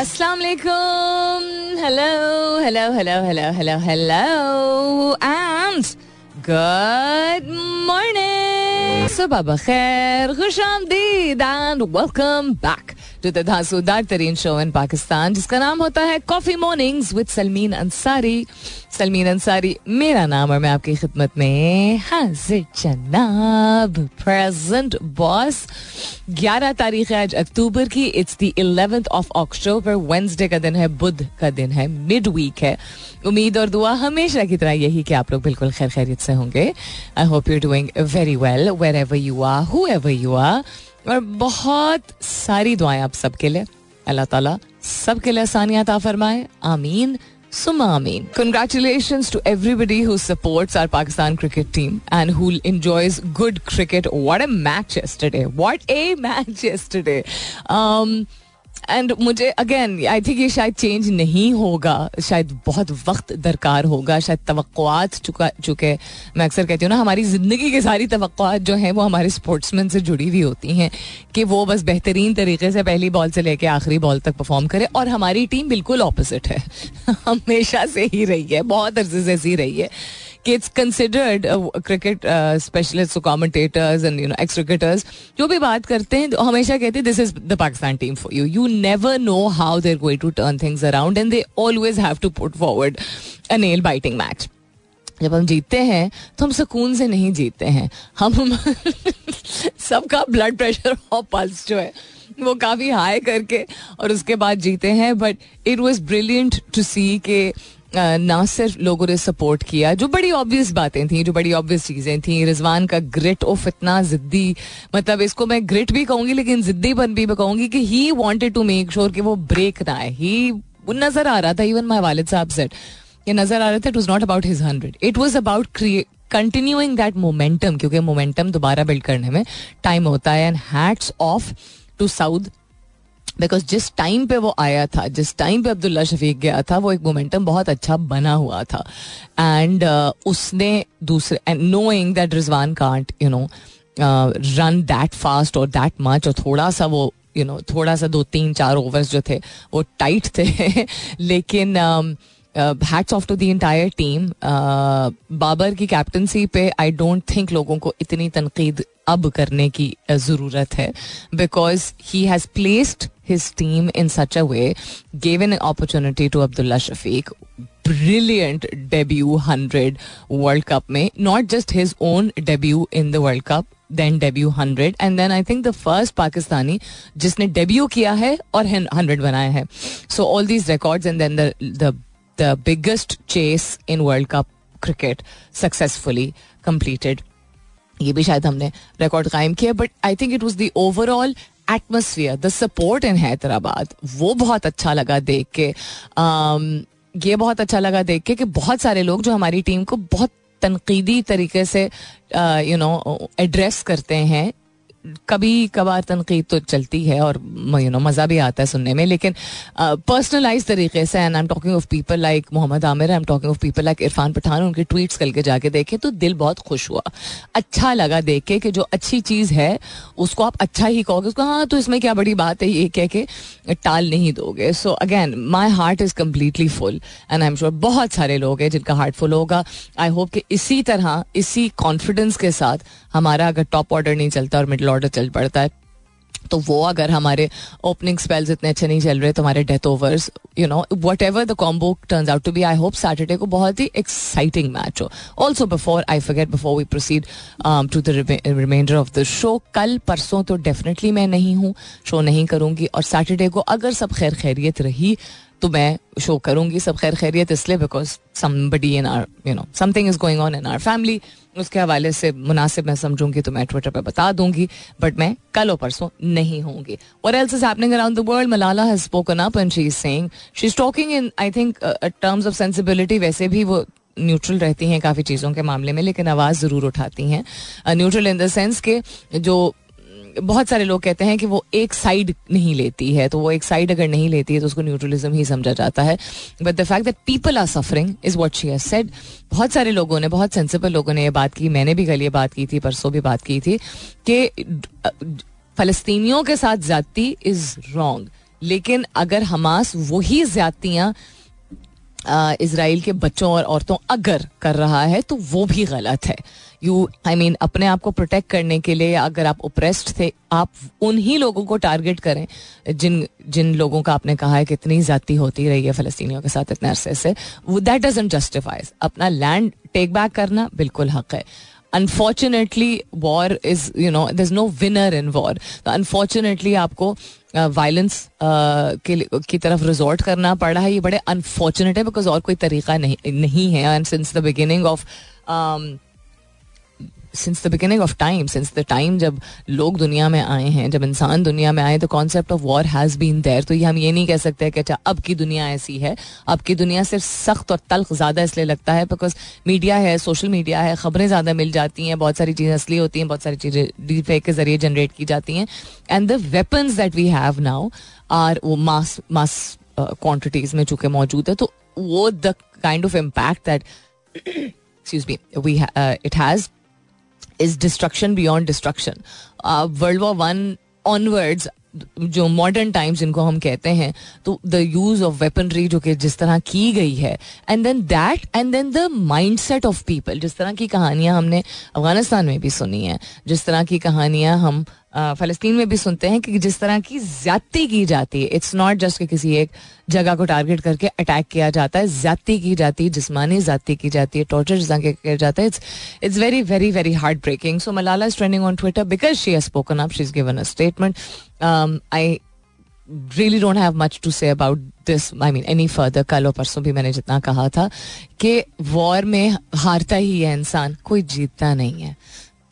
अस्सलाम वालेकुम hello hello hello hello hello hello and good morning सुबह बखैर खुश आमदीद and welcome back to the धांसूदार तरीन शो इन पाकिस्तान, जिसका नाम होता है coffee mornings with Salmeen Ansari Salmeen Ansari मेरा नाम और मैं आपकी खिदमत में हाजिर जनाब प्रेजेंट बॉस 11 तारीख है आज अक्टूबर की it's the 11th of October Wednesday का दिन है, बुध का दिन है मिड वीक है। उम्मीद और दुआ हमेशा की तरह यही कि आप लोग बिल्कुल खैर खैरियत से होंगे। I hope you doing very well wherever you are whoever you are और बहुत सारी दुआएँ आप सबके लिए। अल्लाह ताला सबके लिए आसानियाँ ता फरमाए। आमीन। सुमामीन congratulation to everybody who supports our Pakistan cricket team and who enjoys good cricket what a match yesterday what a match yesterday and मुझे अगेन आई थिंक ये शायद चेंज नहीं होगा। शायद बहुत वक्त दरकार होगा। शायद तवक्कुआत चुका, चुके, मैं अक्सर कहती हूँ ना, हमारी ज़िंदगी की सारी तवक्कुआत जो हैं, वो हमारे स्पोर्ट्समैन से जुड़ी हुई होती हैं कि वो बस बेहतरीन तरीके से पहली बॉल से लेके आखिरी बॉल तक परफॉर्म करे और हमारी टीम बिल्कुल ऑपोजिट है। हमेशा से ही रही है, बहुत अर्जे से ही रही है। कि it's considered cricket specialist commentators and you know ex cricketers जो भी बात करते हैं हमेशा कहते हैं this is the Pakistan team for you you never know how they're going to turn things around and they always have to put forward a nail biting match जब हम जीतते हैं तो हम सुकून से नहीं जीतते हैं। हम सबका ब्लड प्रेशर और पल्स जो है, वो काफ़ी हाई करके और उसके बाद जीते हैं but it was brilliant to see के ना सिर्फ़ लोगों ने सपोर्ट किया, जो बड़ी ऑब्वियस बातें थी, जो बड़ी ऑब्वियस चीज़ें थी। रिजवान का ग्रिट ऑफ़ इतना जिद्दी मतलब इसको मैं ग्रिट भी कहूँगी, लेकिन जिद्दी बन भी कहूँगी कि he wanted to make sure कि वो ब्रेक ना आए। ही नज़र आ रहा था इवन माई वालिद साहब सेट ये नज़र आ रहा था it was not about his hundred it was about continuing that momentum क्योंकि मोमेंटम दोबारा बिल्ड करने में टाइम होता है and hats off to South because जिस टाइम पे वो आया था जिस टाइम पे अब्दुल्ला शफीक गया था वो एक मोमेंटम बहुत अच्छा बना हुआ था। एंड uh, उसने दूसरे and knowing that Rizwan can't you know run that fast और दैट मच और थोड़ा सा वो यू you नो know, थोड़ा सा दो तीन चार ओवर्स जो थे वो टाइट थे। लेकिन hats off to the entire team Babar की कैप्टनसी पे आई डोंट थिंक लोगों को इतनी तनकीद अब करने की ज़रूरत है। Because he has placed his team in such a way, gave an opportunity to Abdullah Shafiq. Brilliant debut 100 World Cup में not just his own debut in the World Cup, then debut 100 and then I think the first Pakistani जिसने debut किया है और 100 बनाया है. So all these records and then the the the biggest chase in World Cup cricket successfully completed. ये भी शायद हमने रिकॉर्ड कायम किया but I think it was the overall atmosphere the support in Hyderabad वो बहुत अच्छा लगा देख के। um, ये बहुत अच्छा लगा देख के कि बहुत सारे लोग जो हमारी टीम को बहुत तनकीदी तरीके से यू नो एड्रेस करते हैं। कभी कभार तनकीद तो चलती है और यू नो मज़ा भी आता है सुनने में, लेकिन पर्सनलाइज तरीके से and I am talking of people like Mohammad Amir I am talking of people like Irfan Pathan, उनके ट्वीट्स कल के जाके देखे तो दिल बहुत खुश हुआ। अच्छा लगा देख के कि जो अच्छी चीज़ है, उसको आप अच्छा ही कहोगे, उसको हाँ तो इसमें क्या बड़ी बात है ये कह के टाल नहीं दोगे। So again my heart is completely full and I am sure बहुत सारे लोग हैं जिनका हार्ट फुल होगा। आई होप कि इसी तरह, इसी कॉन्फिडेंस के साथ हमारा अगर टॉप ऑर्डर नहीं चलता और मिडल ऑर्डर चल पड़ता है तो वो अगर हमारे ओपनिंग स्पेल्स इतने अच्छे नहीं चल रहे तो हमारे death overs you know whatever the combo turn out to be I hope Saturday को बहुत ही एक्साइटिंग मैच हो. Also before I forget before we proceed to the reminder of the show कल परसों तो डेफिनेटली मैं नहीं हूँ शो नहीं करूँगी, और सैटरडे को अगर सब खैर खैरियत रही तो मैं शो करूँगी, सब खैर खैरियत इसलिए because somebody in our you know something is going on in our family उसके हवाले से मुनासिब मैं समझूँगी तो मैं ट्विटर पर बता दूँगी बट मैं कल और परसों नहीं होंगी। और else is happening around the world Malala has spoken up and she is saying she is talking in I think terms of sensibility वैसे भी वो न्यूट्रल रहती हैं काफ़ी चीज़ों के मामले में, लेकिन आवाज़ ज़रूर उठाती हैं। न्यूट्रल इन द सेंस के जो बहुत सारे लोग कहते हैं कि वो एक साइड नहीं लेती है तो वो एक साइड अगर नहीं लेती है तो उसको न्यूट्रलिज्म ही समझा जाता है. But the fact that people are suffering is what she has said बहुत सारे लोगों ने, बहुत सेंसिबल लोगों ने ये बात की, मैंने भी कल ये बात की थी, परसों भी बात की थी, कि फलस्तीनियों के साथ जाती इज़ रॉन्ग लेकिन अगर हमास वही ज्यादतियाँ इसराइल के बच्चों और औरतों अगर कर रहा है तो वो भी गलत है। यू आई मीन अपने आप को प्रोटेक्ट करने के लिए अगर आप ओप्रेस्ड थे, आप उन्हीं लोगों को टारगेट करें, जिन जिन लोगों का आपने कहा है कि इतनी जाती होती रही है फलस्तियों के साथ इतने अरसे से। वो दैट डजेंट जस्टिफाइज अपना लैंड टेक बैक करना बिल्कुल हक है। Unfortunately war is you know there is no winner in war तो अनफॉर्चुनेटली आपको वायलेंस की तरफ़ रिजॉर्ट करना पड़ रहा है, ये बड़े अनफॉर्चुनेट है बिकॉज़ और कोई तरीका नहीं नहीं है and since the beginning of since the beginning of time since the time जब लोग दुनिया में आए हैं जब इंसान दुनिया में आए तो concept of war has been there तो ये हम ये नहीं कह सकते कि अच्छा अब की दुनिया ऐसी है। अब की दुनिया सिर्फ़ सख्त और तल्ख ज़्यादा इसलिए लगता है बिकॉज़ मीडिया है सोशल मीडिया है खबरें ज़्यादा मिल जाती हैं बहुत सारी चीज़ें असली होती हैं बहुत सारी चीज़ें डी फेक के ज़रिए जनरेट की जाती हैं। And the weapons that we have now are वो मास मास क्वान्टिटीज में चूँकि मौजूद है तो वो the kind of impact that we ha- uh, it has is destruction beyond destruction world war one onwards जो मॉडर्न टाइम्स जिनको हम कहते हैं तो द यूज़ ऑफ़ वेपनरी जो कि जिस तरह की गई है and then that and then the mind set of people जिस तरह की कहानियाँ हमने अफ़गानिस्तान में भी सुनी हैं, जिस तरह की कहानियाँ हम फ़लस्तीन में भी सुनते हैं कि जिस तरह की ज्यादती की जाती है इट्स नॉट जस्ट कि किसी एक जगह को टारगेट करके अटैक किया जाता है, ज्यादती की जाती है, जिसमानी ज्यादती की जाती है टॉर्चर जिस किया जाता है it's it's very very very hard breaking so Malala is trending on Twitter because she has spoken up she is given a statement I really don't have much to say about this I mean any further कल और परसों भी मैंने जितना कहा था कि war में हारता ही है इंसान कोई जीतता नहीं है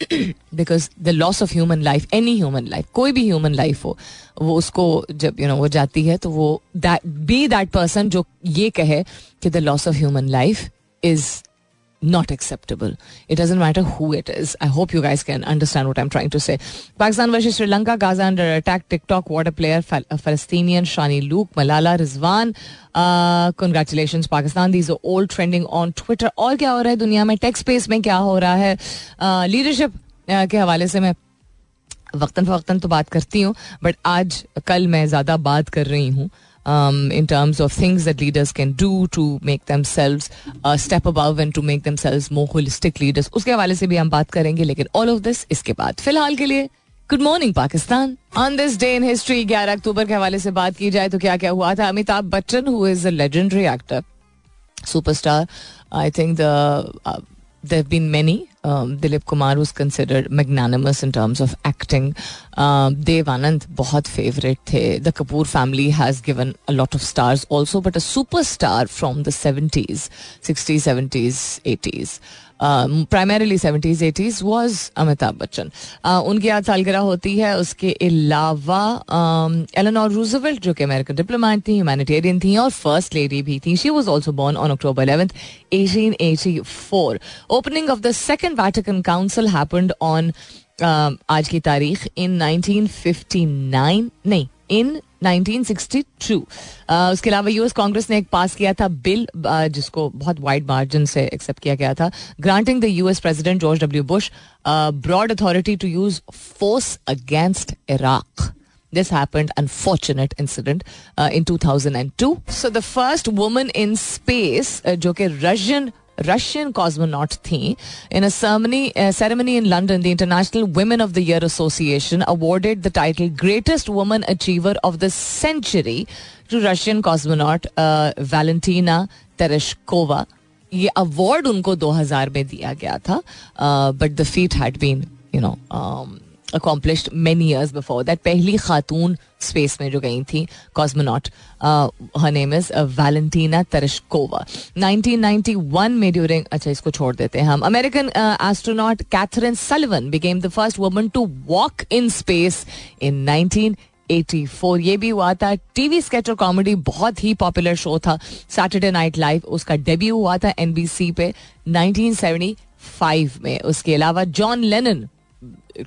because the loss of human life any human life कोई भी ह्यूमन लाइफ हो वो उसको जब यू you नो know, वो जाती है तो वो दैट बी दैट पर्सन जो ये कहे कि the loss of human life is not acceptable it doesn't matter who it is I hope you guys can understand what am trying to say Pakistan versus Sri Lanka Gaza under attack TikTok water player Palestinian Shani look Malala Rizwan congratulation Pakistan these old trending on Twitter और क्या हो रहा है दुनिया में take pace में क्या हो रहा है लीडरशिप के हवाले से मैं वक्ता फ़वक्ता तो बात करती हूँ बट आज कल मैं ज़्यादा बात कर रही हूँ um, in terms of things that leaders can do to make themselves uh, step above and to make themselves more holistic leaders. उसके हवाले से भी हम बात करेंगे लेकिन all of this इसके बाद। फ़िलहाल के लिए good morning Pakistan on this day in history ग्यारह अक्टूबर के हवाले से बात की जाए तो क्या क्या हुआ था? Amitabh Bachchan who is a legendary actor superstar I think the there have been many. Um, Dilip Kumar was considered magnanimous in terms of acting. Um, Dev Anand, बहुत favorite थे. The Kapoor family has given a lot of stars also, but a superstar from the 70s, 60s, 70s, 80s. Primarily seventies eighties was Amitabh Bachchan उनकी आज सालगिरह होती है, उसके अलावा Eleanor Roosevelt जो कि अमेरिकन डिप्लोमेट थी ह्यूमैनिटेरियन थी और फ़र्स्ट लेडी भी थी. She was also born on October eleventh eighteen eighty four opening of the second Vatican council happened on आज की तारीख इन 1959 नहीं इन 1962 uh, उसके अलावा यूएस कांग्रेस ने एक पास किया था बिल uh, जिसको बहुत वाइड मार्जिन से एक्सेप्ट किया गया था granting the US president George W Bush broad authority to use force against Iraq This happened, unfortunate incident uh, in 2002. So the first woman in space, uh, जो कि Russian Russian cosmonaut थी in a ceremony in London the international women of the year association awarded the title greatest woman achiever of the century to Russian cosmonaut Valentina Tereshkova ये award उनको 2000 में दिया गया था but the feat had been you know accomplished many years before that पहली खातून space में जो गई थी cosmonaut her name is Valentina Tereshkova 1991 में ड्यूरिंग अच्छा इसको छोड़ देते हैं हम। American astronaut Kathryn Sullivan became the first woman to walk in space in 1984 ये भी हुआ था टीवी स्केच और कॉमेडी बहुत ही पॉपुलर शो था। सैटरडे नाइट लाइव उसका डेब्यू हुआ था एनबीसी पे 1975 में। उसके अलावा John Lennon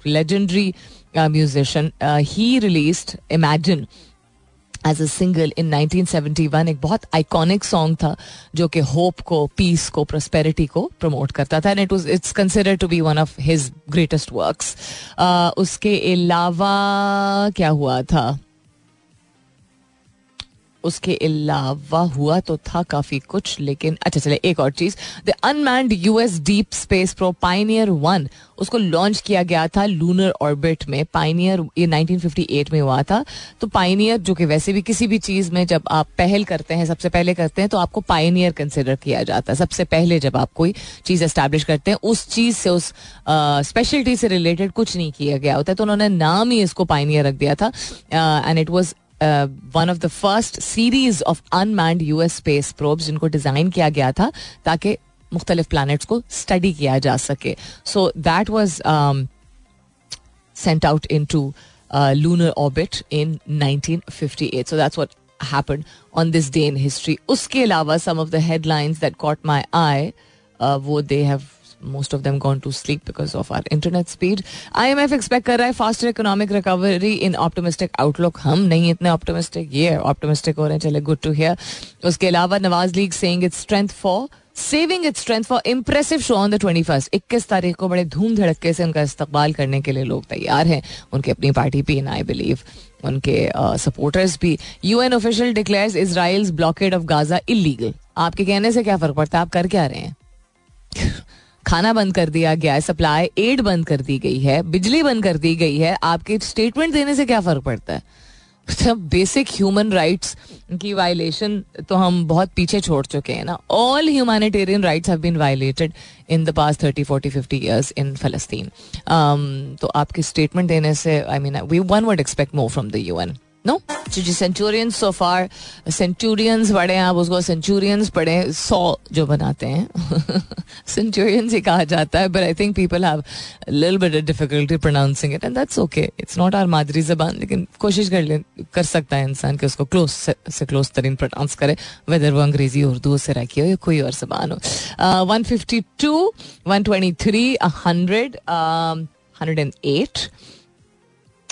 legendary uh, musician. He released Imagine as a single in 1971 एक बहुत आइकॉनिक सॉन्ग था जो कि होप को पीस को प्रस्पेरिटी को प्रमोट करता था. And it was it's consider to be one of his greatest works उसके अलावा क्या हुआ था? उसके अलावा हुआ तो था काफ़ी कुछ, लेकिन अच्छा चले, एक और चीज़। The unmanned US deep space pro Pioneer one उसको लॉन्च किया गया था लूनर ऑर्बिट में। पाइनियर ये 1958 में हुआ था। तो पाइनियर जो कि वैसे भी किसी भी चीज़ में जब आप पहल करते हैं, सबसे पहले करते हैं तो आपको पाइनियर कंसिडर किया जाता है। सबसे पहले जब आप कोई चीज़ एस्टैब्लिश करते हैं, उस चीज़ से, उस स्पेशलिटी से रिलेटेड कुछ नहीं किया गया होता है। तो उन्होंने नाम ही इसको पाइनियर रख दिया था। And it was one of the first series of unmanned U S space probe जिनको डिज़ाइन किया गया था, ताकि मुख्तलिफ़ प्लान को स्टडी किया जा सके। So that was sent out into lunar orbit in nineteen fifty eight so that's what happen on this day in history उसके अलावा some of the headlines that caught my eye वो they have most of them gone to sleep because of our internet speed. IMF expect कर रहा है faster economic recovery in optimistic outlook. हम नहीं इतने optimistic. ये optimistic हो रहे हैं चले good to hear. उसके अलावा Nawaz league saying its strength for saving it strength for impressive show on the twenty first इक्कीस तारीख को बड़े धूम धड़के से उनका इस्तकबाल करने के लिए लोग तैयार हैं उनकी अपनी पार्टी भी इन आई बिलीव उनके सपोर्टर्स भी UN official declares Israel's blockade of Gaza illegal आपके कहने से क्या फ़र्क पड़ता है आप कर क्या रहे हैं खाना बंद कर दिया गया है सप्लाई एड बंद कर दी गई है, बिजली बंद कर दी गई है, आपके स्टेटमेंट देने से क्या फ़र्क पड़ता है? सब बेसिक ह्यूमन राइट्स की वायलेशन तो हम बहुत पीछे छोड़ चुके हैं ना। All humanitarian rights have been violated in the past thirty forty fifty years in फलस्तीन तो आपके स्टेटमेंट देने से I mean we one would expect more from the U N no G centurions so far centurions पढ़े आप उसको centurions पढ़े सौ जो बनाते हैं। सेंचुरियंस ही कहा जाता है but I think people have lil bit difficulty pronouncing it and that's okay it's not our मादरी जबान लेकिन कोशिश कर ले, कर सकता है इंसान कि उसको क्लोज से क्लोज तरीन प्रोनाउंस करे वेदर वो अंग्रेज़ी, उर्दू से रखी हो या कोई और जबान हो। One fifty two one twenty three hundred hundred and eight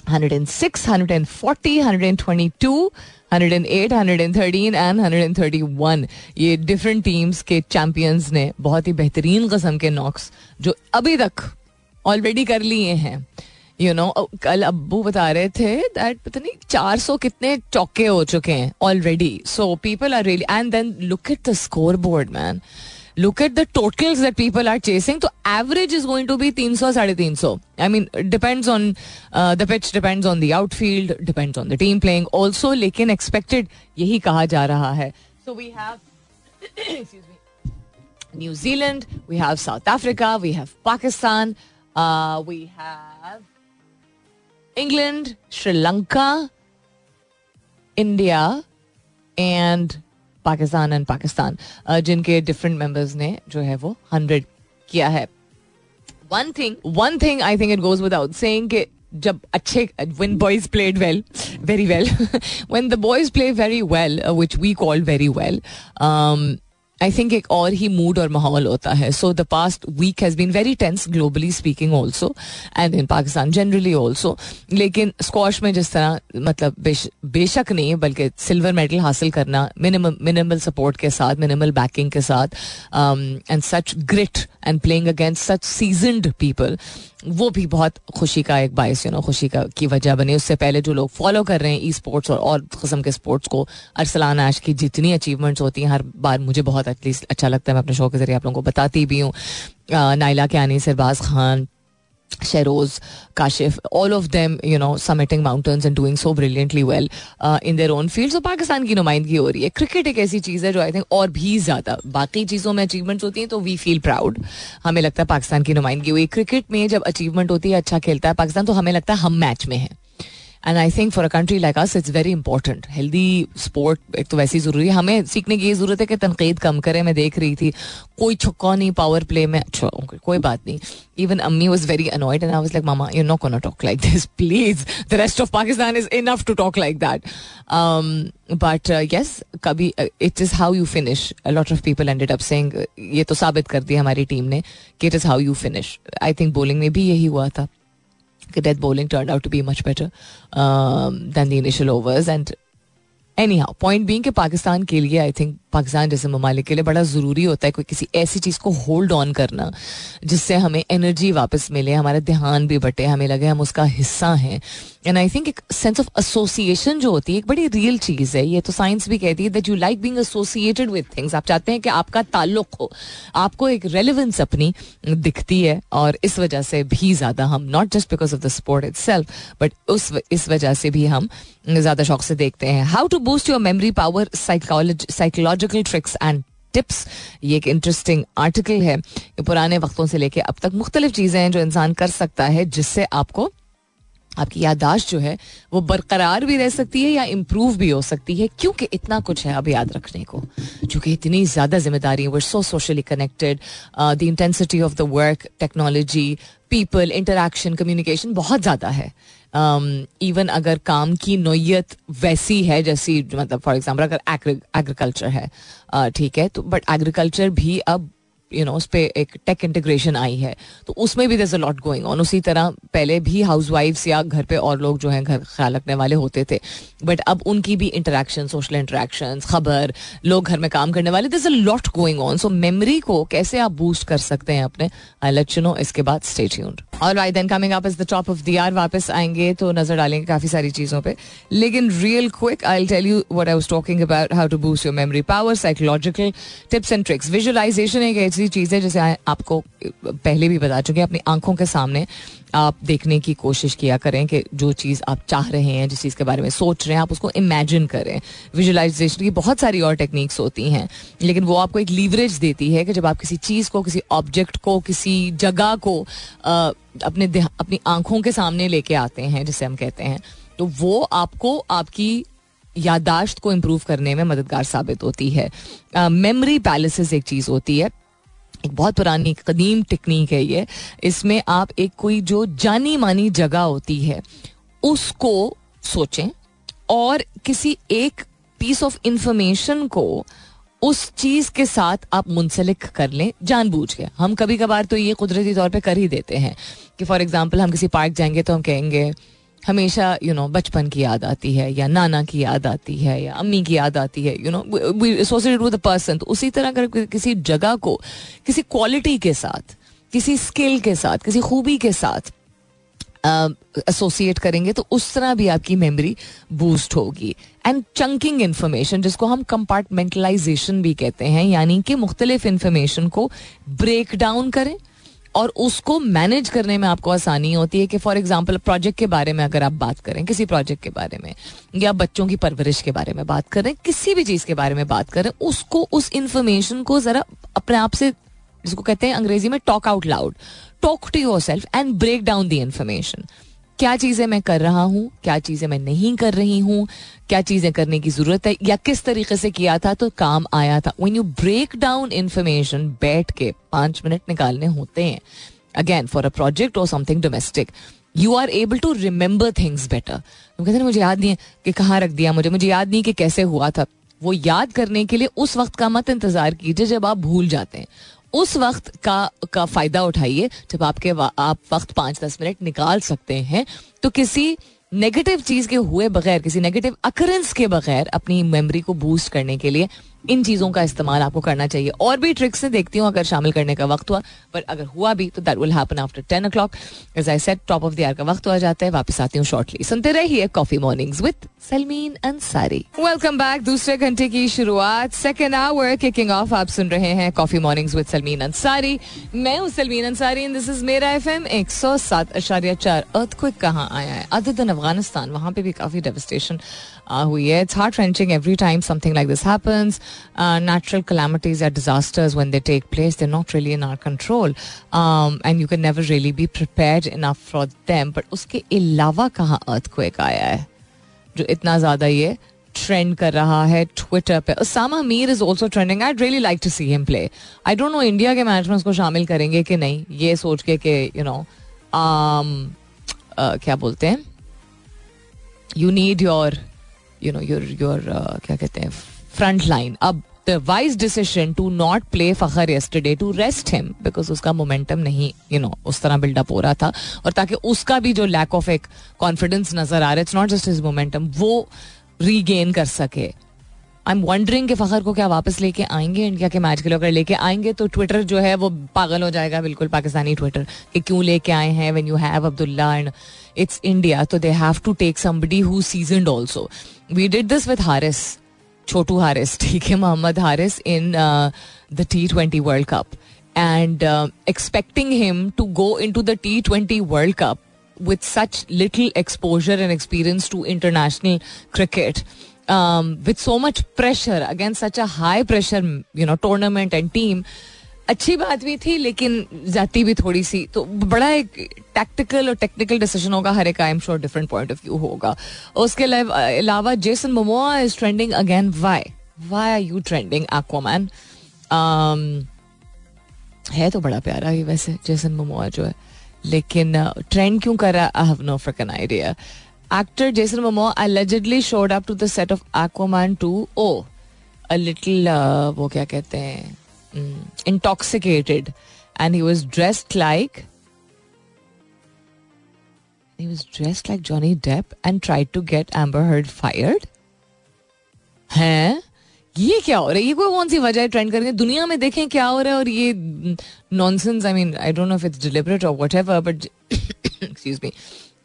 106, 140, 122, 108, 113 and 131 ये डिफरेंट टीम्स के चैंपियंस ने बहुत ही बेहतरीन कस्म के नॉक्स जो अभी तक ऑलरेडी कर लिए हैं। यू नो कल अब्बू बता रहे थे दैट पता नहीं 400 कितने चौके हो चुके हैं already so people are really and then look at the scoreboard man look at the totals that people are chasing. So average is going to be 300, 350. I mean, depends on uh, the pitch, depends on the outfield, depends on the team playing. Also, लेकिन expected यही कहा जा रहा है. So we have, excuse me, New Zealand, we have South Africa, we have Pakistan, uh, we have England, Sri Lanka, India, and Pakistan and Pakistan. जिनके different members ने जो है वो हंड्रेड किया है। One thing one thing I think it goes without saying कि जब अच्छे when boys played well very well when the boys play very well which we call very well I think एक और ही मूड और माहौल होता है. So the past week has been very tense globally speaking also and in Pakistan generally also लेकिन squash में जिस तरह मतलब बेश, बेशक नहीं बल्कि सिल्वर मेडल हासिल करना मिनिमल मिनिमल सपोर्ट के साथ मिनिमल बैकिंग के साथ and such grit and playing against such seasoned people वो भी बहुत खुशी का एक बायस यू नो खुशी का, की वजह बनी। उससे पहले जो लोग फॉलो कर रहे हैं ई स्पोर्ट्स और और किस्म के स्पोर्ट्स को, अरसलान आश की जितनी अचीवमेंट्स होती हैं, हर बार मुझे बहुत एटलीस्ट अच्छा लगता है। मैं अपने शो के ज़रिए आप लोगों को बताती भी हूँ। Naila Kiani Sirbaz Khan Sheroz, Kashif all of them, you know summiting mountains and doing so brilliantly well in in own field और पाकिस्तान की नुमाइंदगी हो रही है क्रिकेट एक ऐसी चीज़ है जो आई थिंक और भी ज़्यादा बाकी चीज़ों में अचीवमेंट्स होती हैं तो वी फील प्राउड हमें लगता है पाकिस्तान की नुमाइंदगी हुई। क्रिकेट में जब अचीवमेंट होती है अच्छा खेलता है पाकिस्तान तो हमें लगता है हम मैच में हैं। And I think for a country like us it's very important healthy sport एक तो वैसी ज़रूरी है। हमें सीखने की ये ज़रूरत है कि तनकीद कम करें। मैं देख रही थी, कोई छक्का नहीं पावर प्ले में। अच्छा कोई बात नहीं। इवन अम्मी was very annoyed and I was like mama you know not talk like this please the rest of Pakistan is enough to talk like that but yes कभी it is how you finish lot of people ended up saying ये तो साबित कर दिया हमारी team ने कि it is how you finish I think bowling में भी यही हुआ था। death bowling turned out to be much better um, than the initial overs. And anyhow, point being कि पाकिस्तान के लिए आई थिंक पाकिस्तान जैसे ममालिक के लिए बड़ा ज़रूरी होता है कोई किसी ऐसी चीज़ को होल्ड ऑन करना, जिससे हमें एनर्जी वापस मिले, हमारा ध्यान भी बटे, हमें लगे हम उसका हिस्सा हैं। एंड आई थिंक एक सेंस ऑफ़ एसोसिएशन जो होती है, एक बड़ी रियल चीज़ है। ये तो साइंस भी कहती है that you like being associated with things आप चाहते हैं कि आपका ताल्लुक हो, आपको एक रेलिवेंस अपनी दिखती है, और इस वजह से भी ज़्यादा हम not just because of the sport itself but उस इस वजह से भी हम ज़्यादा शौक से देखते हैं। How to boost your memory power psychological tricks and tips ये एक इंटरेस्टिंग आर्टिकल है। ये पुराने वक्तों से लेके अब तक मुख्तलिफ़ चीज़ें हैं जो इंसान कर सकता है, जिससे आपको आपकी यादाश्त जो है, वो बरकरार भी रह सकती है या इम्प्रूव भी हो सकती है। क्योंकि इतना कुछ है अब याद रखने को। चूँकि इतनी ज़्यादा ज़िम्मेदारी है so socially connected the intensity of the work technology people interaction communication बहुत ज़्यादा है। इवन um, अगर काम की नोयत वैसी है जैसी मतलब फॉर एग्ज़ाम्पल अगर एग्रीकल्चर है uh, ठीक है तो बट एग्रीकल्चर भी अब यू नो उस पर एक टेक इंटीग्रेशन आई है। तो उसमें भी दर लॉट गोइंग ऑन उसी तरह पहले भी हाउस वाइफ्स या घर पे और लोग जो हैं घर ख्याल रखने वाले होते थे। बट अब उनकी भी इंटरेक्शन सोशल इंटरेक्शन खबर, लोग घर में काम करने वाले there a lot going on so memory को कैसे आप बूस्ट कर सकते हैं अपने? आई लेट यू नो इसके बाद स्टेट ट्यून्ड और I then coming up is the top of the hour वापस आएँगे तो नज़र डालेंगे काफ़ी सारी चीज़ों पर लेकिन real quick I tell you what I was talking about how to boost your memory power psychological tips and tricks visualisation एक ऐसी चीज़ है जैसे आपको पहले भी बता चुके हैं अपनी आँखों के सामने आप देखने की कोशिश किया करें कि जो चीज़ आप चाह रहे हैं जिस चीज़ के बारे में सोच रहे हैं आप उसको इमेजिन करें। विजुअलाइजेशन की बहुत सारी और टेक्निक्स होती हैं लेकिन वो आपको एक लीवरेज देती है कि जब आप किसी चीज़ को किसी ऑब्जेक्ट को किसी जगह को आ, अपने अपनी आँखों के सामने लेके आते हैं जिसे हम कहते हैं तो वो आपको आपकी यादाश्त को इम्प्रूव करने में मददगार साबित होती है। मेमोरी uh, पैलेसेस एक चीज़ होती है एक बहुत पुरानी, कदीम टेक्निक है ये। इसमें आप एक कोई जो जानी मानी जगह होती है, उसको सोचें और किसी एक पीस ऑफ़ इंफॉर्मेशन को उस चीज़ के साथ आप मुंसलिक कर लें, जानबूझ के। हम कभी कभार तो ये कुदरती तौर पे कर ही देते हैं कि फॉर एग्जांपल हम किसी पार्क जाएँगे तो हम कहेंगे हमेशा यू नो बचपन की याद आती है या नाना की याद आती है या अम्मी की याद आती है you know we associated with a person तो उसी तरह अगर किसी जगह को किसी क्वालिटी के साथ किसी स्किल के साथ किसी खूबी के साथ एसोसिएट uh, करेंगे तो उस तरह भी आपकी मेमोरी बूस्ट होगी. एंड चंकिंग इन्फॉर्मेशन जिसको हम कंपार्टमेंटलाइजेशन भी कहते हैं यानी कि मुख्तलिफ़ इन्फॉर्मेशन को ब्रेक डाउन करें और उसको मैनेज करने में आपको आसानी होती है कि फॉर एग्ज़ाम्पल प्रोजेक्ट के बारे में अगर आप बात करें, किसी प्रोजेक्ट के बारे में, या बच्चों की परवरिश के बारे में बात करें, किसी भी चीज़ के बारे में बात करें, उसको, उस इंफॉर्मेशन को ज़रा अपने आप से, जिसको कहते हैं अंग्रेज़ी में talk out loud talk to yourself and break down the information क्या चीज़ें मैं कर रहा हूँ, क्या चीज़ें मैं नहीं कर रही हूँ, क्या चीज़ें करने की ज़रूरत है, या किस तरीके से किया था तो काम आया था। When you break down information बैठ के पाँच मिनट निकालने होते हैं। अगेन फॉर अ प्रोजेक्ट और something domestic you are able to remember things better तो कहते मुझे याद नहीं है कि कहाँ रख दिया मुझे मुझे याद नहीं कि कैसे हुआ था। वो याद करने के लिए उस वक्त का मत इंतज़ार कीजिए जब आप भूल जाते हैं। उस वक्त का का फ़ायदा उठाइए जब आपके आप वक्त पाँच दस मिनट निकाल सकते हैं तो किसी नेगेटिव चीज़ के हुए बगैर, किसी नेगेटिव अकरेंस के बगैर अपनी मेमोरी को बूस्ट करने के लिए इन चीज़ों का इस्तेमाल आपको करना चाहिए। और भी ट्रिक्स से देखती हूँ अगर शामिल करने का वक्त हुआ, पर अगर हुआ भी तो that will happen after ten o'clock as I said top of the year का वक्त हो जाता है, वापस आती हूँ शॉर्टली सुनते रहिए coffee mornings with Salmeen Ansari welcome back दूसरे घंटे की शुरुआत. सेकेंड आवर किकिंग ऑफ़ आप सुन रहे हैं coffee mornings with Salmeen Ansari मैं हूँ Salmeen Ansari and this is मेरा एफ़ एम एक सौ सात अशारिया चार अर्थ क्विक कहाँ आया है? अदर देन अफ़गानिस्तान, वहाँ पे भी काफ़ी डेवस्टेशन हुई है। It's heart wrenching every time something like this happens calamities or disasters when they take place. They're not really in our control. Um, and you can never really be prepared enough for them. But उसके अलावा कहाँ earthquake आया है जो इतना ज़्यादा ये trend कर रहा है ट्विटर पे Usama Mir is also trending I really like to see him play I don't know India के मैनेजमेंट को शामिल करेंगे कि नहीं। ये सोच के कि यू नो क्या बोलते हैं? You need your you know your your क्या कहते हैं फ्रंट लाइन अब the wise decision to not play Fakhar yesterday to rest him because उसका मोमेंटम नहीं यू नो उस तरह बिल्डअप हो रहा था और ताकि उसका भी जो लैक ऑफ़ एक कॉन्फिडेंस नज़र आ रहा है it's not just his momentum वो रीगेन कर सके। आई एम वंडरिंग कि फ़खर को क्या वापस लेके आएँगे इंडिया के मैच के लिए। अगर लेके आएँगे तो ट्विटर जो है वो पागल हो जाएगा बिल्कुल पाकिस्तानी ट्विटर कि क्यों लेके आए हैं when you have Abdullah and it's India तो they have to take somebody who seasoned also we did this with Haris छोटू हारिस ठीक है Mohammad Haris in the T twenty world cup and expecting him to go into the T twenty world cup with such little exposure and experience to international cricket, with so much pressure against such a high pressure, you know, tournament and team. अच्छी बात भी थी लेकिन जाती भी थोड़ी सी। तो बड़ा एक टैक्टिकल और टेक्निकल डिसीज़न होगा हर एक I am sure different point of view होगा। उसके अलावा Jason Momoa is trending again why why are you trending Aquaman है तो बड़ा प्यारा ही वैसे जेसन मोमोआ जो है। लेकिन ट्रेंड क्यों कर रहा I have no frickin idea actor Jason Momoa allegedly showed up to the set of Aquaman 2 oh a little uh, वो क्या कहते हैं mm, intoxicated and he was dressed like he was dressed like Johnny Depp and tried to get Amber Heard fired हैं ये क्या हो रहा है ये कोई कौन सी वजह है ट्रेंड करके दुनिया में देखें क्या हो रहा है और ये nonsense I mean I don't know if it's deliberate और whatever but excuse me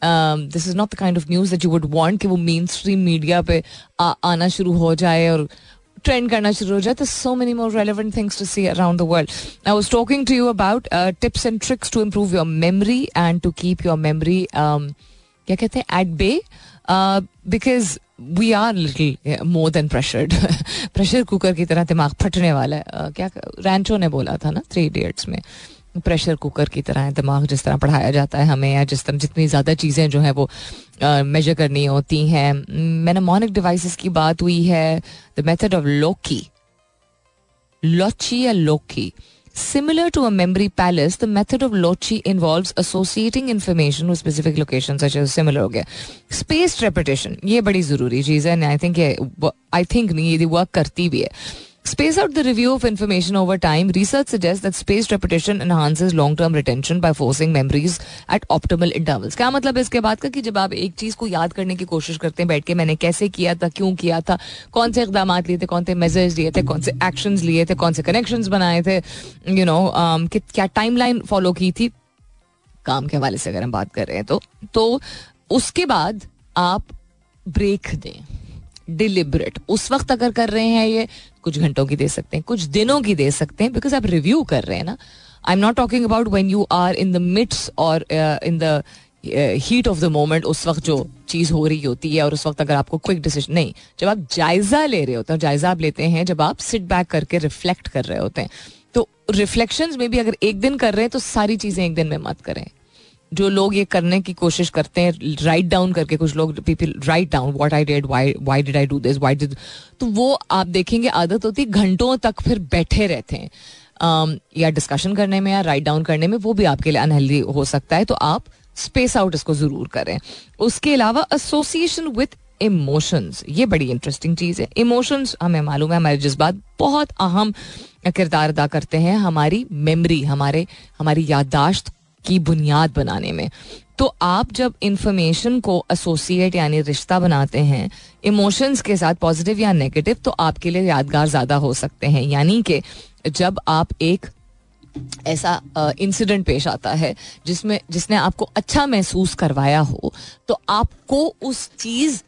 this is not the kind of news that you would want कि वो मेन स्ट्रीम मीडिया पे आ, आना शुरू हो जाए और ट्रेंड करना शुरू हो जाए। तो so many more relevant things to see around the world I was talking to you about tips and tricks to improve your memory and to keep your memory क्या कहते हैं at bay because we are little more than pressured pressure cooker की तरह दिमाग फटने वाला है। Uh, क्या रैंचो ने बोला था ना थ्री इडियट्स में। प्रेशर कुकर की तरह है दिमाग जिस तरह पढ़ाया जाता है हमें या जिस तरह जितनी ज़्यादा चीज़ें जो हैं वो मेजर uh, करनी होती हैं। मैनमोनिक डिवाइसेस की बात हुई है the method of loci loci या loci similar to a memory palace the method of loci involve associating information specific location similar हो गया। स्पेस रेपिटेशन ये बड़ी ज़रूरी चीज़ है आई थिंक आई थिंक नहीं ये वर्क करती भी है। Space out the review of information over time research suggest that space repetition enhances long term retention by forcing memories at optimal intervals क्या मतलब इसके बाद का कि जब आप एक चीज़ को याद करने की कोशिश करते हैं, बैठ के मैंने कैसे किया था, क्यों किया था, कौन से इकदाम लिए थे, कौन से मेजर्स लिए थे, कौन से एक्शन लिए थे, कौन से कनेक्शन बनाए थे यू नो um, क्या टाइम लाइन फॉलो की थी? काम के हवाले से अगर हम बात कर रहे हैं तो तो उसके बाद आप ब्रेक दें। डिलिबरेट उस वक्त अगर कर रहे हैं ये, कुछ घंटों की दे सकते हैं, कुछ दिनों की दे सकते हैं बिकॉज़ आप रिव्यू कर रहे हैं ना। I am not talking about when you are in the midst और in the heat of the moment उस वक्त जो चीज़ हो रही होती है, और उस वक्त अगर आपको क्विक डिसीज़न नहीं, जब आप जायजा ले रहे होते हैं, जायजा आप लेते हैं, जब आप सिट बैक करके रिफ्लेक्ट कर रहे होते हैं तो रिफ्लेक्शन में भी अगर एक दिन कर रहे हैं तो सारी चीज़ें एक दिन में मत करें। जो लोग ये करने की कोशिश करते हैं राइट डाउन करके कुछ लोग people write down what I did why did I do this why did तो वो आप देखेंगे आदत होती घंटों तक फिर बैठे रहते हैं। Um, या डिस्कशन करने में या राइट डाउन करने में वो भी आपके लिए अनहेल्दी हो सकता है तो आप स्पेस आउट इसको ज़रूर करें। उसके अलावा एसोसिएशन विथ इमोशंस ये बड़ी इंटरेस्टिंग चीज़ है। इमोशंस हमें मालूम है हमारे जज्बात बहुत अहम किरदार अदा करते हैं। हमारी मेमोरी हमारे हमारी याददाश्त की बुनियाद बनाने में। तो आप जब इंफॉर्मेशन को एसोसिएट यानी रिश्ता बनाते हैं इमोशंस के साथ पॉजिटिव या नेगेटिव तो आपके लिए यादगार ज़्यादा हो सकते हैं। यानी कि जब आप एक ऐसा इंसिडेंट पेश आता है, जिसमें, जिसने आपको अच्छा महसूस करवाया हो तो आपको उस चीज़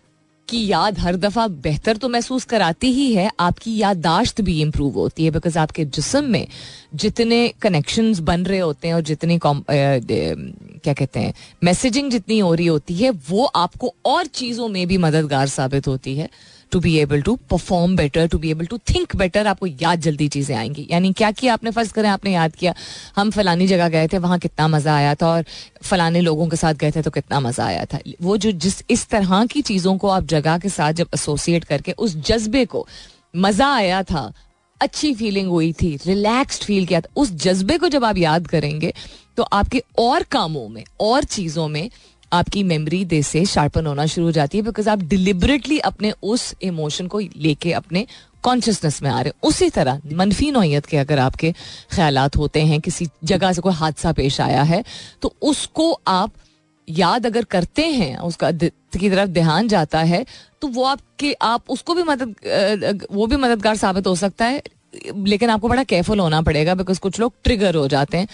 की याद हर दफ़ा बेहतर तो महसूस कराती ही है, आपकी याददाश्त भी इम्प्रूव होती है बिकॉज़ आपके जिसम में जितने कनेक्शन बन रहे होते हैं और जितनी क्या कहते हैं मैसेजिंग जितनी हो रही होती है, वो आपको और चीज़ों में भी मददगार साबित होती है। To be able to perform better to be able to think better आपको याद जल्दी चीज़ें आएँगी। यानी क्या किया आपने? फ़र्ज़ करें आपने याद किया, हम फलानी जगह गए थे, वहाँ कितना मज़ा आया था, और फलाने लोगों के साथ गए थे तो कितना मज़ा आया था। वो जो जिस, इस तरह की चीज़ों को आप जगह के साथ जब एसोसिएट करके उस जज्बे को मज़ा आया था, अच्छी फीलिंग हुई थी रिलैक्स्ड फील किया था, उस जज्बे को जब आप याद करेंगे तो आपके और कामों में, और चीज़ों में आपकी मेमोरी दे से शार्पन होना शुरू हो जाती है बिकॉज़ आप डिलिबरेटली अपने उस इमोशन को लेके अपने कॉन्शियसनेस में आ रहे उसी तरह मनफी नोयत के अगर आपके ख्याल होते हैं, किसी जगह से कोई हादसा पेश आया है तो उसको आप याद अगर करते हैं, उसका की तरफ़ ध्यान जाता है तो वो आपके, आप उसको भी मदद वो भी मददगार साबित हो सकता है। लेकिन आपको बड़ा केयरफुल होना पड़ेगा बिकॉज़ कुछ लोग ट्रिगर हो जाते हैं।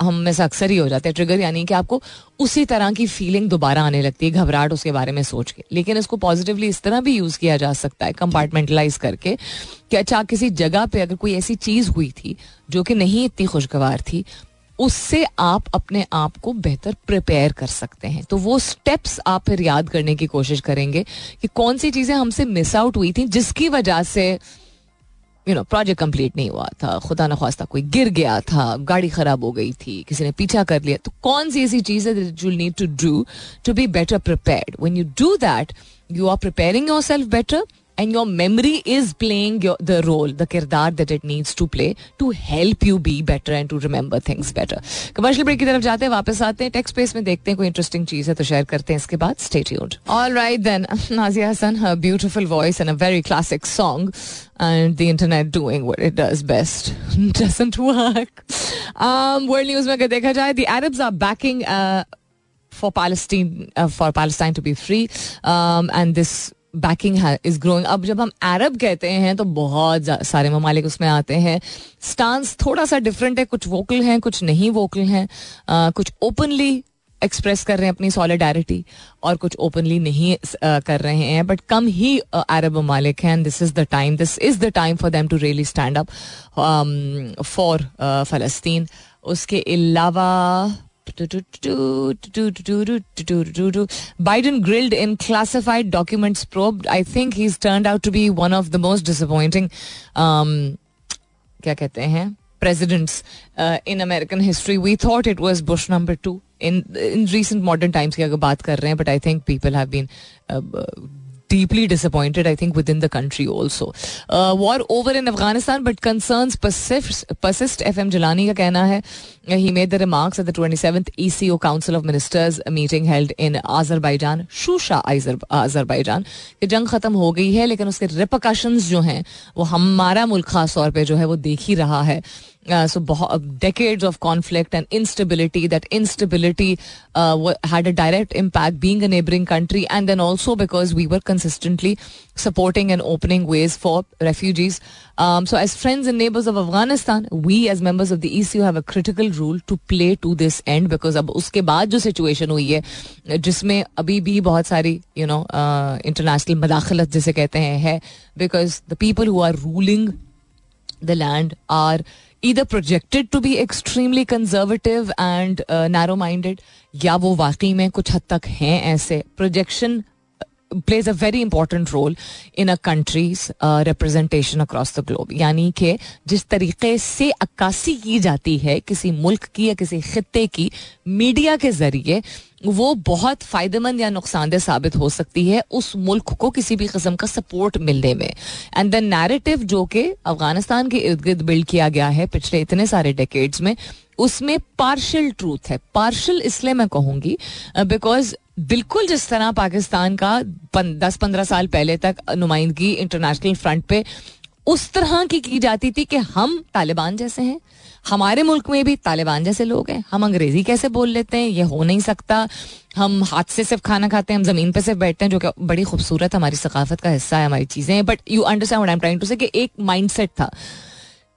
हम में से अक्सर ही हो जाते हैं। ट्रिगर यानी कि आपको उसी तरह की फीलिंग दोबारा आने लगती है, घबराहट उसके बारे में सोच के। लेकिन इसको पॉजिटिवली इस तरह भी यूज़ किया जा सकता है कंपार्टमेंटलाइज करके, कि अच्छा किसी जगह पे अगर कोई ऐसी चीज़ हुई थी जो कि नहीं इतनी खुशगवार थी, उससे आप अपने आप को बेहतर प्रिपेयर कर सकते हैं। तो वो स्टेप्स आप फिर याद करने की कोशिश करेंगे कि कौन सी चीज़ें हमसे मिस आउट हुई थी, जिसकी वजह से यू नो प्रोजेक्ट कंप्लीट नहीं हुआ था, खुदा न खास्ता कोई गिर गया था, गाड़ी खराब हो गई थी, किसी ने पीछा कर लिया तो कौन सी ऐसी चीज़ है you need to do to be better prepared when you do that you are preparing yourself better and your memory is playing your, the role, the kirdar that it needs to play to help you be better and to remember things better. Commercial break की तरफ जाते हैं वापस आते हैं text space में देखते हैं कोई इंटरेस्टिंग चीज है तो शेयर करते हैं इसके बाद stay tuned alright then Nazia Hasan her beautiful voice and a very classic song and the internet doing what it does best doesn't work. Um, world news में अगर देखा जाए the Arabs are backing uh, for Palestine uh, for Palestine to be free um, and this backing is growing अब जब हम अरब कहते हैं तो बहुत सारे ममालिक उसमें आते हैं। स्टांस थोड़ा सा डिफरेंट है। कुछ वोकल हैं, कुछ नहीं वोकल हैं। कुछ ओपनली एक्सप्रेस कर रहे हैं अपनी सॉलिडारिटी और कुछ ओपनली नहीं कर रहे हैं। बट कम ही अरब ममालिक हैं। This is the time this is the time for them to really stand up for फलस्तीन। उसके अलावा Biden grilled in classified documents probe. I think he's turned out to be one of the most disappointing. Um, क्या कहते हैं presidents uh, in American history. We thought it was Bush number two in in recent modern times की अगर बात कर रहे हैं, but I think people have been uh, deeply disappointed, I think, within the country also. Uh, war over in Afghanistan, but concerns persist. persist. FM Jalani ka kehna hai. He made the remarks at the 27th ECO Council of Ministers meeting held in Azerbaijan, Shusha, Azerbaijan. कि जंग खत्म हो गई है लेकिन उसके repercussions जो हैं वो हमारा मुल्क खास तौर पे जो है वो देख ही रहा है Uh, so uh, decades of conflict and instability that instability uh, had a direct impact being a neighboring country and then also because we were consistently supporting and opening ways for refugees um, so as friends and neighbors of afghanistan we as members of the ecu have a critical role to play to this end because अब उसके बाद जो situation हुई है जिसमें अभी भी बहुत सारी यू नो इंटरनेशनल मदाखलत जिसे कहते हैं है because the people who are ruling the land are either projected to be extremely conservative and narrow minded या वो वाकई में कुछ हद तक हैं ऐसे? Projection plays a very important role in a country's representation across the globe यानी कि जिस तरीके से अक्कासी की जाती है किसी मुल्क की या किसी खत्े की मीडिया के ज़रिए, वो बहुत फ़ायदेमंद या नुकसानदेह साबित हो सकती है उस मुल्क को किसी भी किस्म का सपोर्ट मिलने में। एंड द नैरेटिव जो कि अफ़गानिस्तान के इर्द गिर्द बिल्ड किया गया है पिछले इतने सारे डेकेड्स में, उसमें पार्शल ट्रूथ है। पार्शल इसलिए मैं कहूँगी बिकॉज़ बिल्कुल जिस तरह पाकिस्तान का दस पंद्रह साल पहले तक नुमाइंदगी इंटरनेशनल फ्रंट पे उस तरह की की जाती थी कि हम तालिबान जैसे हैं, हमारे मुल्क में भी तालिबान जैसे लोग हैं। हम अंग्रेज़ी कैसे बोल लेते हैं? ये हो नहीं सकता। हम हाथ से सिर्फ़ खाना खाते हैं, हम ज़मीन पे सिर्फ़ बैठते हैं, जो कि बड़ी खूबसूरत हमारी सकाफत का हिस्सा है, हमारी चीज़ें but you understand I am trying to say एक माइंडसेट था।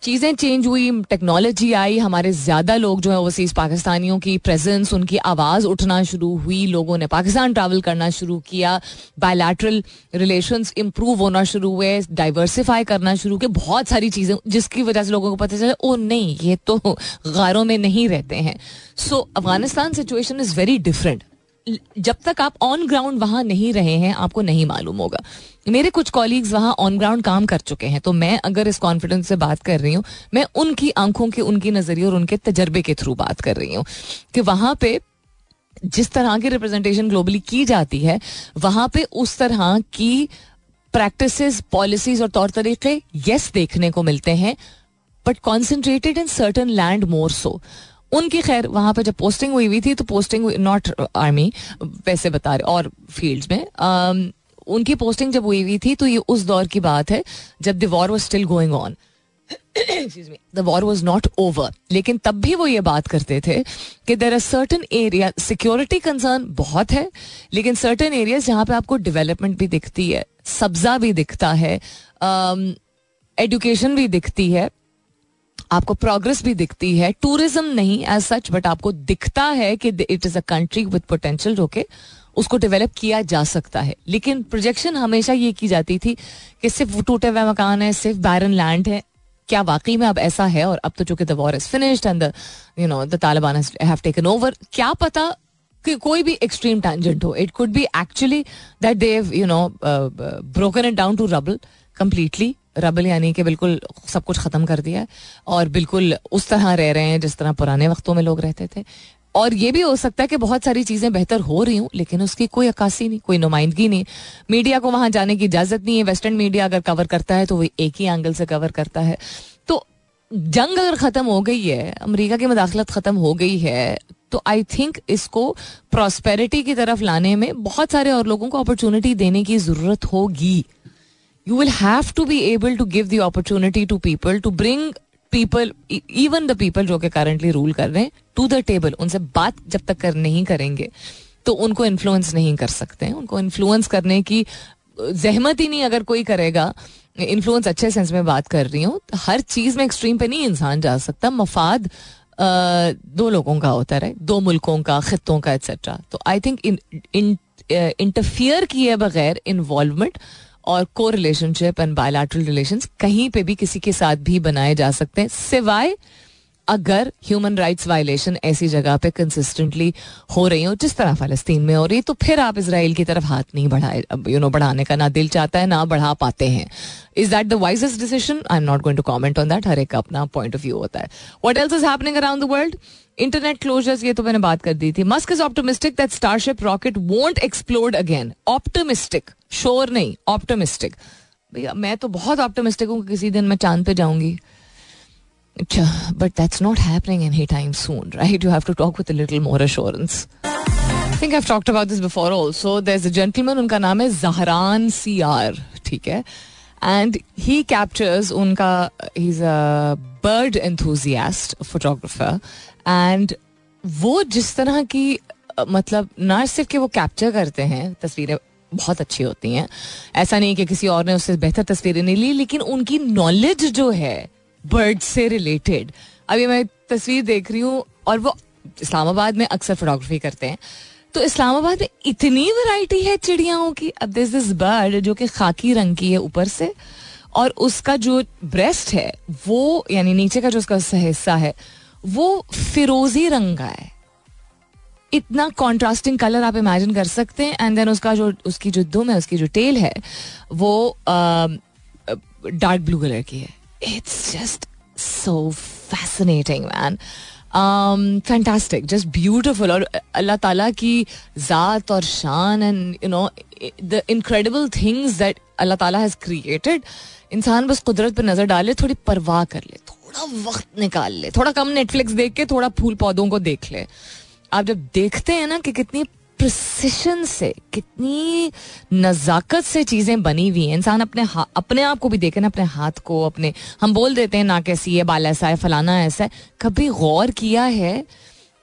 चीज़ें चेंज हुई टेक्नोलॉजी आई, हमारे ज़्यादा लोग जो है ओवरसीज़ पाकिस्तानियों की प्रेजेंस उनकी आवाज़ उठना शुरू हुई, लोगों ने पाकिस्तान ट्रैवल करना शुरू किया बायलैटरल रिलेशंस इंप्रूव होना शुरू हुए डाइवर्सिफाई करना शुरू किया, बहुत सारी चीज़ें, जिसकी वजह से लोगों को पता चला, ओ, नहीं, ये तो गारों में नहीं रहते हैं. So Afghanistan situation is very different जब तक आप ऑन ग्राउंड वहाँ नहीं रहे हैं, आपको नहीं मालूम होगा। मेरे कुछ कॉलीग्स वहाँ ऑन ग्राउंड काम कर चुके हैं तो मैं अगर इस कॉन्फिडेंस से बात कर रही हूँ, मैं उनकी आँखों के, उनकी नज़रिए और उनके तजर्बे के थ्रू बात कर रही हूँ कि वहाँ पे जिस तरह की रिप्रेजेंटेशन ग्लोबली की जाती है, वहाँ पे उस तरह की प्रैक्टिस पॉलिसीज़ और तौर तरीके यस देखने को मिलते हैं but concentrated in certain land more so उनकी खैर वहाँ पर जब पोस्टिंग हुई हुई थी तो पोस्टिंग नॉट आर्मी वैसे बता रहे और फील्ड्स में उनकी पोस्टिंग जब हुई हुई थी तो ये उस दौर की बात है जब the war was still going on the war was not over लेकिन तब भी वो ये बात करते थे कि there are certain area security concern बहुत है लेकिन सर्टन एरियाज़ जहाँ पे आपको डेवलपमेंट भी दिखती है सब्जा भी दिखता है एजुकेशन um, भी दिखती है आपको प्रोग्रेस भी दिखती है। टूरिज़्म नहीं एज सच बट आपको दिखता है कि it is a country with potential जो कि उसको डेवलप किया जा सकता है। लेकिन प्रोजेक्शन हमेशा ये की जाती थी कि सिर्फ़ टूटे हुए मकान है, सिर्फ़ बैरन लैंड है। क्या वाकई में अब ऐसा है? और अब तो चूँकि the war is finished and the you know the Taliban have taken over क्या पता कि कोई भी एक्सट्रीम टेंजेंट हो। It could be actually that they've you know broken it down to rubble completely rubble यानी कि बिल्कुल सब कुछ ख़त्म कर दिया है और बिल्कुल उस तरह रह रहे हैं जिस तरह पुराने वक्तों में लोग रहते थे और ये भी हो सकता है कि बहुत सारी चीज़ें बेहतर हो रही हूँ लेकिन उसकी कोई अक्सी नहीं कोई नुमाइंदगी नहीं मीडिया को वहाँ जाने की इजाज़त नहीं है वेस्टर्न मीडिया अगर कवर करता है तो वो एक ही एंगल से कवर करता है तो जंग अगर खत्म हो गई है अमेरिका की मदाखलत खत्म हो गई है तो आई थिंक इसको प्रॉस्पेरिटी की तरफ़ लाने में बहुत सारे और लोगों को अपॉर्चुनिटी देने की ज़रूरत होगी you will have to be able to give the opportunity to people to bring people even the people जो कि करंटली रूल कर रहे हैं टू द टेबल उनसे बात जब तक कर नहीं करेंगे तो उनको इन्फ्लुएंस नहीं कर सकते हैं। उनको इन्फ्लुएंस करने की जहमत ही नहीं अगर कोई करेगा। इन्फ्लुएंस अच्छे सेंस में बात कर रही हूँ। हर चीज़ में एक्सट्रीम पे नहीं इंसान जा सकता। मफाद दो लोगों का होता है दो मुल्कों का, खत्ों का एक्सेट्रा तो आई थिंक इंटरफियर किए बगैर इन्वॉल्वमेंट और को रिलेशनशिप एंड बायोलैटरल रिलेशन कहीं पे भी किसी के साथ भी बनाए जा सकते हैं। सिवाय अगर ह्यूमन राइट्स वायलेशन ऐसी जगह पे कंसिस्टेंटली हो रही हो, जिस तरह फलस्तीन में हो रही तो फिर आप इसराइल की तरफ़ हाथ नहीं बढ़ाए यू नो बढ़ाने का ना दिल चाहता है, ना बढ़ा पाते हैं। Is that the wisest decision I am not going to comment on that हर एक अपना पॉइंट ऑफ़ व्यू होता है। What else is happening around the world internet closures ये तो मैंने बात कर दी थी। Musk is optimistic that Starship rocket won't explode again optimistic sure नहीं ऑप्टोमिस्टिक भैया, मैं तो बहुत ऑप्टोमिस्टिक हूँ किसी दिन मैं चाँद पे जाऊँगी। अच्छा but that's not happening any time soon right you have to talk with little more assurance think I talked about this before also there is a gentleman उनका नाम है जहरान सी आर ठीक है? एंड ही कैप्चर्स उनका he is a bird enthusiast photographer and वो जिस तरह की मतलब ना सिर्फ़ कि वो कैप्चर करते हैं, तस्वीरें बहुत अच्छी होती हैं। ऐसा नहीं कि किसी और ने उससे बेहतर तस्वीरें नहीं ली, लेकिन उनकी नॉलेज जो है बर्ड से रिलेटेड अभी मैं तस्वीर देख रही हूँ और वो इस्लामाबाद में अक्सर फोटोग्राफी करते हैं। तो इस्लामाबाद में इतनी वैरायटी है चिड़ियाओं की। अब दिस दिस बर्ड जो कि खाकी रंग की है ऊपर से, और उसका जो ब्रेस्ट है, वो, यानी नीचे का जो उसका हिस्सा है, वो फिरोजी रंग का है। इतना कॉन्ट्रास्टिंग कलर आप इमेजिन कर सकते हैं एंड देन उसका जो, उसकी जो दुम है, उसकी जो टेल है, वो डार्क ब्लू कलर की है। It's just so fascinating man fantastic just beautiful और अल्लाह ताला की ज़ात और शान and you know the incredible things that अल्लाह ताला हैज़ क्रिएटेड इंसान बस कुदरत पर नज़र डाले थोड़ी परवाह कर ले, थोड़ा वक्त निकाल ले, थोड़ा कम नेटफ्लिक्स देख के, थोड़ा फूल पौधों को देख ले। आप जब देखते हैं ना कि कितनी प्रसिशन से, कितनी नज़ाकत से चीज़ें बनी हुई हैं। इंसान अपने अपने आप को भी देखे ना, अपने हाथ को, अपने, हम बोल देते हैं ना कैसी है, बाल ऐसा है, फलाना ऐसा है। कभी गौर किया है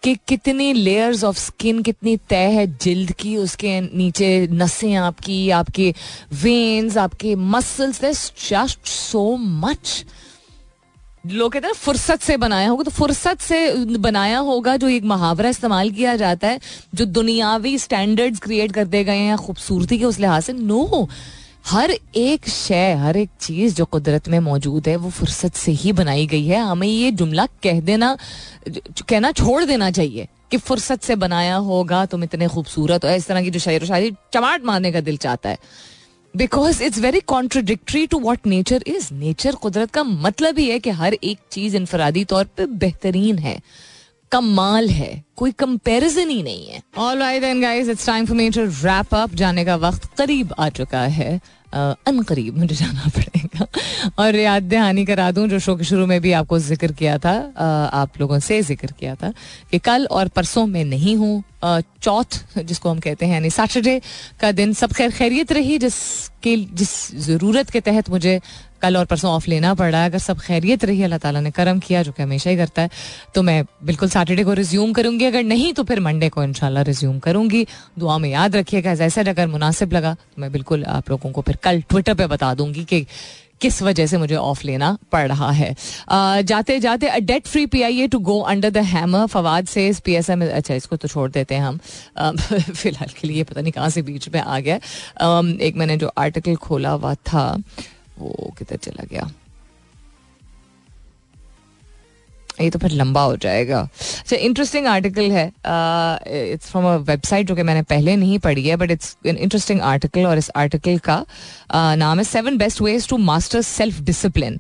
कि कितनी लेयर्स ऑफ़ स्किन कितनी तय है जिल्द की, उसके नीचे नसें आपकी, आपके वेन्स आपके मसल्स जस्ट सो मच लोग कहते हैं फुर्सत से बनाया होगा तो फुर्सत से बनाया होगा जो एक मुहावरा इस्तेमाल किया जाता है, जो दुनियावी स्टैंडर्ड्स क्रिएट कर दे गए हैं खूबसूरती के उस लिहाज से नो हर एक शय, हर एक चीज़ जो कुदरत में मौजूद है, वो फुर्सत से ही बनाई गई है। हमें ये जुमला कह देना, कहना छोड़ देना चाहिए कि फुर्सत से बनाया होगा, तुम इतने खूबसूरत हो। इस तरह की जो शायर शायरी चमाट मारने का दिल चाहता है। Because it's very contradictory to what nature is nature कुदरत का मतलब ही है कि हर एक चीज़ इनफरादी तौर पर बेहतरीन है कमाल है, कोई कंपैरिजन ही नहीं है। All right then guys it's time for me to wrap up जाने का वक्त करीब आ चुका है। अन करीब मुझे जाना पड़ेगा। और याद दहानी करा दूँ, जो शो के शुरू में भी आपको ज़िक्र किया था आप लोगों से ज़िक्र किया था, कि कल और परसों में नहीं हूँ। चौथ, जिसको हम कहते हैं, यानी सैटरडे का दिन सब खैर खैरियत रही, जिसके, जिस ज़रूरत के तहत मुझे कल और परसों ऑफ़ लेना पड़। रहा है अगर सब खैरियत रही अल्लाह ताला ने करम किया जो कि हमेशा ही करता है तो मैं बिल्कुल सैटरडे को रिज्यूम करूँगी। अगर नहीं तो फिर मंडे को इनशाला रिज्यूम करूँगी। दुआ में याद रखिएगा। जैसे अगर मुनासिब लगा तो मैं बिल्कुल आप लोगों को फिर कल ट्विटर पर बता दूँगी कि किस वजह से मुझे ऑफ़ लेना पड़ रहा है। आ, जाते जाते debt free P I A to go under the hammer Fawad से पी एस एम अच्छा इसको तो छोड़ देते हैं हम। फ़िलहाल के लिए पता नहीं कहाँ से बीच में आ गया। एक मैंने जो आर्टिकल खोला हुआ था वो किधर चला गया? ये तो फिर लंबा हो जाएगा। अच्छा इंटरेस्टिंग आर्टिकल है। इट्स फ्रॉम अ वेबसाइट जो कि मैंने पहले नहीं पढ़ी है but it's an interesting article और इस आर्टिकल का uh, नाम है seven best ways to master self discipline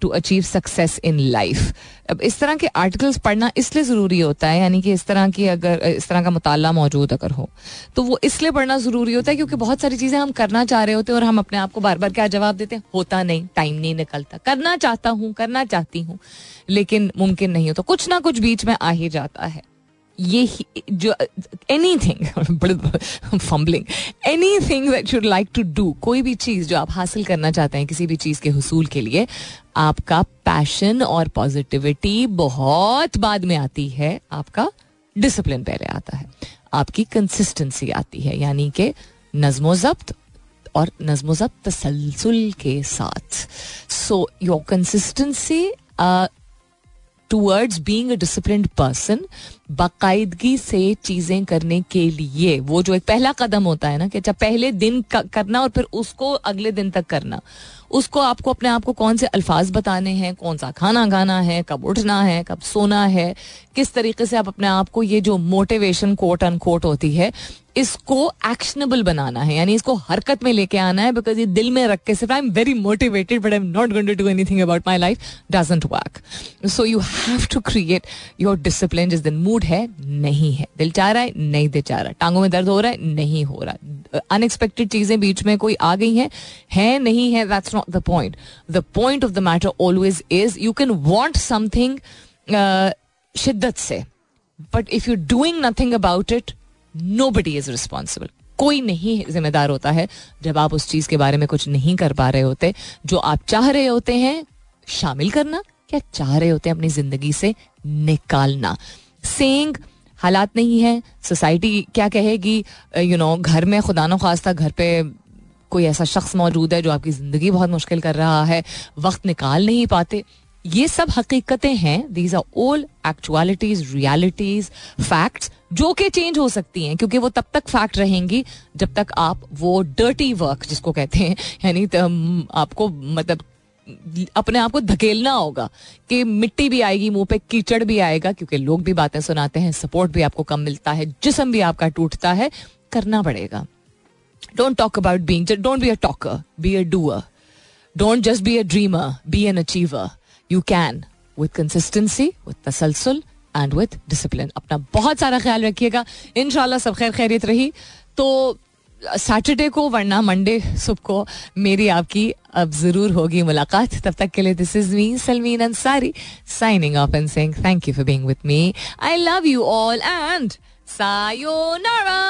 to achieve success in life अब इस तरह के आर्टिकल्स पढ़ना इसलिए ज़रूरी होता है, यानी कि इस तरह की अगर, इस तरह का मुताला मौजूद अगर हो तो वो इसलिए पढ़ना ज़रूरी होता है क्योंकि बहुत सारी चीज़ें हम करना चाह रहे होते हैं और हम अपने आप को बार बार क्या जवाब देते हैं? होता नहीं टाइम नहीं निकलता। करना चाहता हूँ, करना चाहती हूँ, लेकिन मुमकिन नहीं हो तो कुछ ना कुछ बीच में आ ही जाता है। ये जो anything fumbling anything that you'd like to do कोई भी चीज़ जो आप हासिल करना चाहते हैं किसी भी चीज़ के हसूल के लिए, आपका पैशन और पॉजिटिविटी बहुत बाद में आती है, आपका डिसिप्लिन पहले आता है, आपकी कंसिस्टेंसी आती है, यानी कि नज्मो जब्त और नज्मो जब्त तसलसल के साथ। So your consistency towards being discipline person बाकायदगी से चीज़ें करने के लिए, वो जो एक पहला कदम होता है ना कि अच्छा पहले दिन करना और फिर उसको अगले दिन तक करना। उसको आपको अपने आप को कौन से अल्फाज बताने हैं, कौन सा खाना खाना है, कब उठना है, कब सोना है, किस तरीके से आप अपने आप को ये जो मोटिवेशन कोट अन कोट होती है, इसको एक्शनेबल बनाना है, यानी इसको हरकत में लेके आना है बिकॉज़ ये दिल में रख के सिर्फ़ I am very motivated but I am not going to do anything about my life doesn't work so you have to create your discipline जिस दिन मूड है, नहीं है। दिल चाह रहा है, नहीं दिल चाह रहा। टांगों में दर्द हो रहा है, नहीं हो रहा। अनएक्सपेक्टेड चीज़ें बीच में कोई आ गई हैं, है, नहीं है that's not the point the point of the matter always is you can want something शिद्दत से but if you doing nothing about it nobody is responsible कोई नहीं जिम्मेदार होता है जब आप उस चीज़ के बारे में कुछ नहीं कर पा रहे होते। जो आप चाह रहे होते हैं, शामिल करना। क्या चाह रहे होते हैं अपनी ज़िंदगी से निकालना। सेंग हालात नहीं है सोसाइटी क्या कहेगी यू नो घर में खुदा न खास्ता, घर पे कोई ऐसा शख्स मौजूद है जो आपकी ज़िंदगी बहुत मुश्किल कर रहा है, वक्त निकाल नहीं पाते। ये सब हकीकतें हैं। These are all actualities realities facts जो कि चेंज हो सकती हैं, क्योंकि वो तब तक फैक्ट रहेंगी जब तक आप वो डर्टी वर्क जिसको कहते हैं, यानी आपको मतलब अपने आप को धकेलना होगा कि मिट्टी भी आएगी, मुँह पे कीचड़ भी आएगा, क्योंकि लोग भी बातें सुनाते हैं सपोर्ट भी आपको कम मिलता है, जिसम भी आपका टूटता है, करना पड़ेगा। Don't talk about being don't be a talker be a doer don't just be a dreamer be an achiever you can with consistency with तसलसल and with discipline अपना बहुत सारा ख्याल रखिएगा। इन सब खैर खैरियत रही। तो सैटरडे को, वरना मंडे सुबह को मेरी आपकी अब ज़रूर होगी मुलाकात। तब तक के लिए this is me Salmeen Ansari signing off and saying thank you for being with me I love you all and sayonara